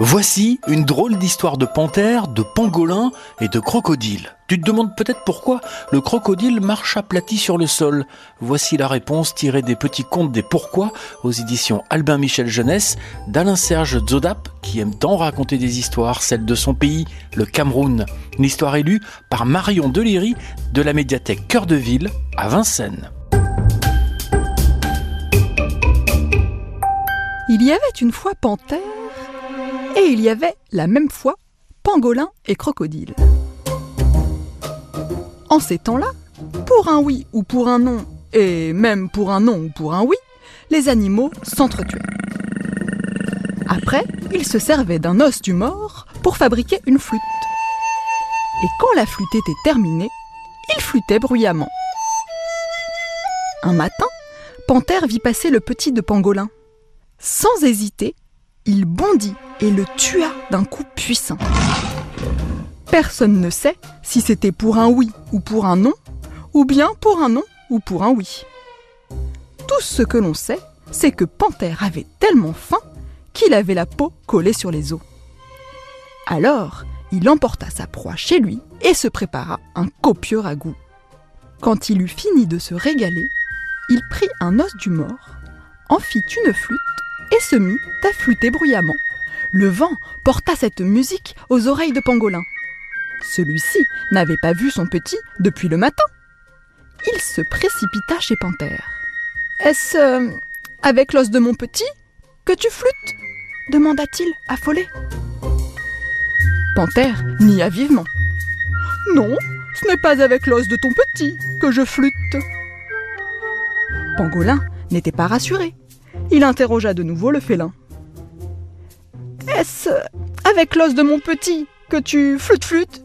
Voici une drôle d'histoire de panthère, de pangolin et de crocodile. Tu te demandes peut-être pourquoi le crocodile marche aplati sur le sol. Voici la réponse tirée des petits contes des pourquoi aux éditions Albin Michel Jeunesse d'Alain Serge Zodap qui aime tant raconter des histoires, celle de son pays, le Cameroun. Une histoire élue par Marion Deliri de la médiathèque Cœur de Ville à Vincennes. Il y avait une fois panthère et il y avait la même fois pangolin et crocodile. En ces temps-là, pour un oui ou pour un non, et même pour un non ou pour un oui, les animaux s'entretuaient. Après, ils se servaient d'un os du mort pour fabriquer une flûte. Et quand la flûte était terminée, ils flûtaient bruyamment. Un matin, Panthère vit passer le petit de Pangolin. Sans hésiter, il bondit et le tua d'un coup puissant. Personne ne sait si c'était pour un oui ou pour un non, ou bien pour un non ou pour un oui. Tout ce que l'on sait, c'est que Panthère avait tellement faim qu'il avait la peau collée sur les os. Alors, il emporta sa proie chez lui et se prépara un copieux ragoût. Quand il eut fini de se régaler, il prit un os du mort, en fit une flûte et se mit à flûter bruyamment. Le vent porta cette musique aux oreilles de Pangolin. Celui-ci n'avait pas vu son petit depuis le matin. Il se précipita chez Panthère. Est-ce euh, avec l'os de mon petit que tu flûtes? demanda-t-il, affolé. Panthère nia vivement. Non, ce n'est pas avec l'os de ton petit que je flûte. Pangolin n'était pas rassuré. Il interrogea de nouveau le félin. Est-ce avec l'os de mon petit que tu flûtes flûtes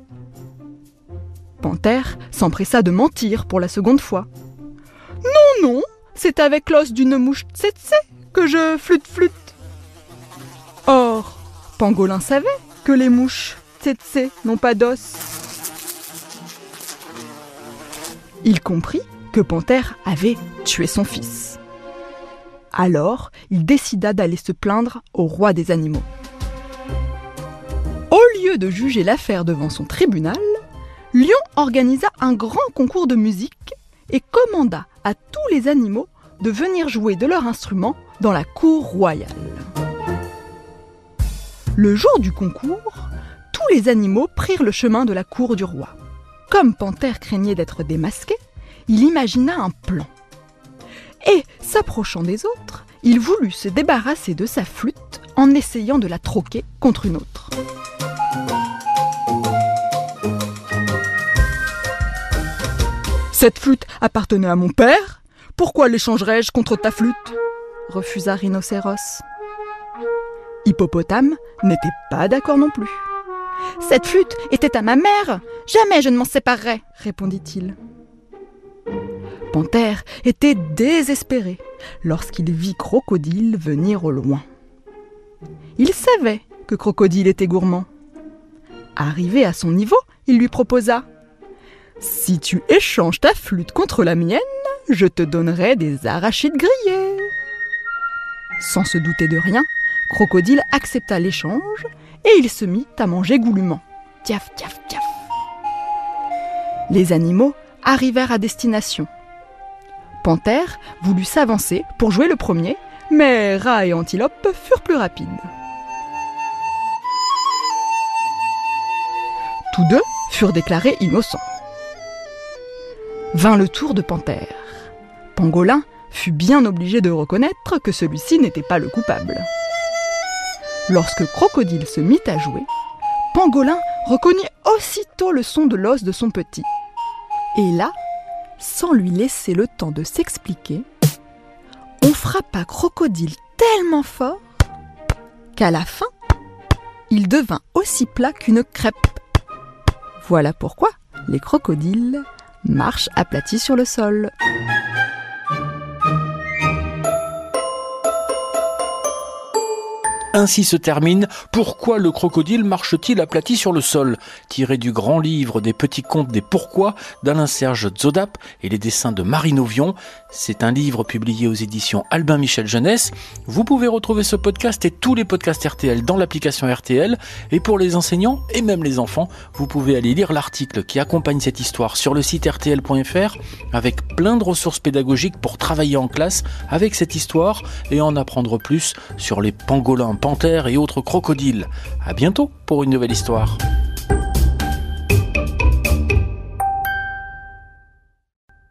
Panthère s'empressa de mentir pour la seconde fois. Non, non, c'est avec l'os d'une mouche tsetse que je flûte flûte. Or, Pangolin savait que les mouches tsetse n'ont pas d'os. Il comprit que Panthère avait tué son fils. Alors, il décida d'aller se plaindre au roi des animaux. Au lieu de juger l'affaire devant son tribunal, Lion organisa un grand concours de musique et commanda à tous les animaux de venir jouer de leur instrument dans la cour royale. Le jour du concours, tous les animaux prirent le chemin de la cour du roi. Comme Panthère craignait d'être démasqué, il imagina un plan. Et, s'approchant des autres, il voulut se débarrasser de sa flûte en essayant de la troquer contre une autre. Cette flûte appartenait à mon père Pourquoi l'échangerais-je contre ta flûte? refusa Rhinocéros. Hippopotame n'était pas d'accord non plus. Cette flûte était à ma mère Jamais je ne m'en séparerai répondit-il. Panthère était désespéré lorsqu'il vit Crocodile venir au loin. Il savait que Crocodile était gourmand. Arrivé à son niveau, il lui proposa si tu échanges ta flûte contre la mienne, je te donnerai des arachides grillés. Sans se douter de rien, Crocodile accepta l'échange et il se mit à manger goulûment. Tiaf, tiaf, tiaf. Les animaux arrivèrent à destination. Panthère voulut s'avancer pour jouer le premier, mais Rat et Antilope furent plus rapides. Tous deux furent déclarés innocents vint le tour de Panthère. Pangolin fut bien obligé de reconnaître que celui-ci n'était pas le coupable. Lorsque Crocodile se mit à jouer, Pangolin reconnut aussitôt le son de l'os de son petit. Et là, sans lui laisser le temps de s'expliquer, on frappa Crocodile tellement fort qu'à la fin, il devint aussi plat qu'une crêpe. Voilà pourquoi les crocodiles marche aplatie sur le sol. Ainsi se termine Pourquoi le crocodile marche-t-il aplati sur le sol tiré du grand livre des petits contes des pourquoi d'Alain Serge Zodap et les dessins de Marine Auvion. C'est un livre publié aux éditions Albin Michel Jeunesse. Vous pouvez retrouver ce podcast et tous les podcasts RTL dans l'application RTL. Et pour les enseignants et même les enfants, vous pouvez aller lire l'article qui accompagne cette histoire sur le site rtl.fr avec plein de ressources pédagogiques pour travailler en classe avec cette histoire et en apprendre plus sur les pangolins panthères et autres crocodiles. À bientôt pour une nouvelle histoire.